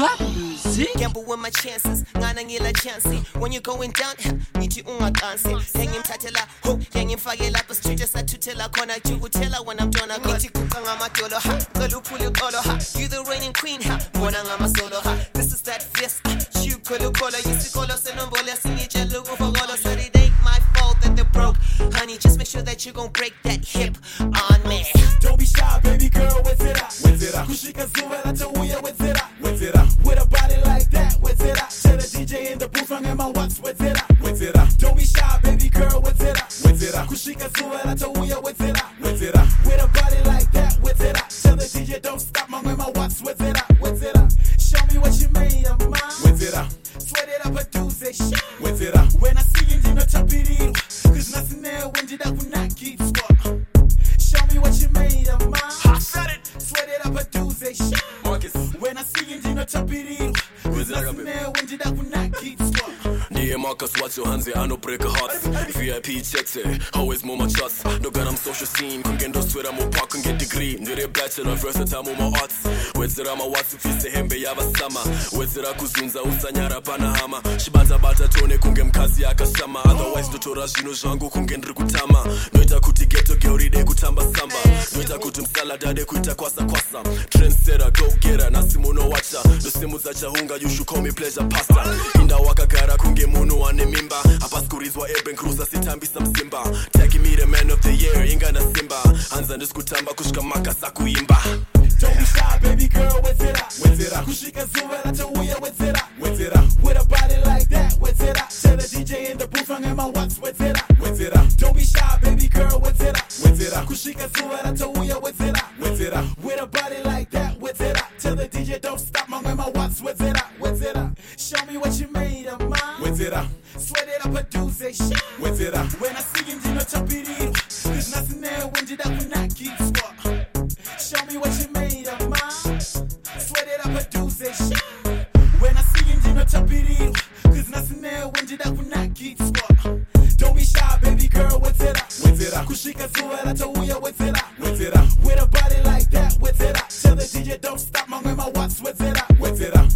Trap music. gamble with my chances. Ngana ngila chansi when you're going down ngithi ungakansi engimthathela ho yengimfake lapha street esathuthela khona jukutela when I'm done ngithi guqa ngamadolo ha cela uphule uqolo ha you the reigning queen ha bona ngamasolo ha this is that fierce you call uqolo yisikolo senombolo singitshela ukufokolo said it ain't my fault that they're broke honey. Just make sure that you gon' break that hip on me. Don't be shy, baby girl, what's it up? What's it up? The booth, in my watch, what's it up? What's it up? Don't be shy, baby girl, what's it up? What's it up? Kushika na tawuya, what's it up? What's it up? With a body like that, what's it up? Tell the DJ don't stop, I'm my watch, what's it up? What's it up? Show me what you made of mine. What's it up? Sweat it up, but do say shit. What's it up? When I see you, you know, chop it in. Cause nothing there, when did I not keep Cause nothing your hands, did I will not keep squat. ndiye marcus watsho hanze anobreak hearts vip checks always muma charts ndogara musocial scene kunge ndoswera mupark ngedegree ndiri bachelor versatile muma arts wedzera mawatsi upfise hembe yavasama wedzera kuzunza usanyara pana hama chibatabata tone kunge mukadzi akashama otherwise ndotora zvinhu zvangu kunge ndiri kutama ndoita kuti geto girl ride kutamba samba ndoita kuti musalad ade kuita kwasa kwasa trensera go gera nhasi munowacha ndosimudza chahunga you should call me pleasure pasta inda wakagara kunge munhu ane mimba hapasi kurizwa urban cruiser sitambisa musimba taki me the man of the year inga ndasimba hanza ndisi kutamba kusvika makasa kuimba Don't be shy, baby girl, what's it up? What's it up? Kushika zuwa na tawuya, what's it up? What's it up? With a body like that, what's it up? Tell the DJ in the booth, in my watch? What's it up? It up? It? Kushika zuwa na tawuya, what's it up? What's it up? With a body like that, what's it up? Tell the DJ don't stop, my watch, what's it up? What's it up? Show me what you made of mine. What's it up? Sweat it up, but do say shit. What's it up? When I see you, you know, chop it in. Nothing there, when did I not keep squat. Show me what you made of mine. Sweat it up, but do say shit. When I see you, you know, chop it in. Cause nothing there, when did I not keep squat. niggas who had to we with it up, with it up. With a body like that, with it up. Tell the DJ don't stop, my grandma watch with it up, with it up.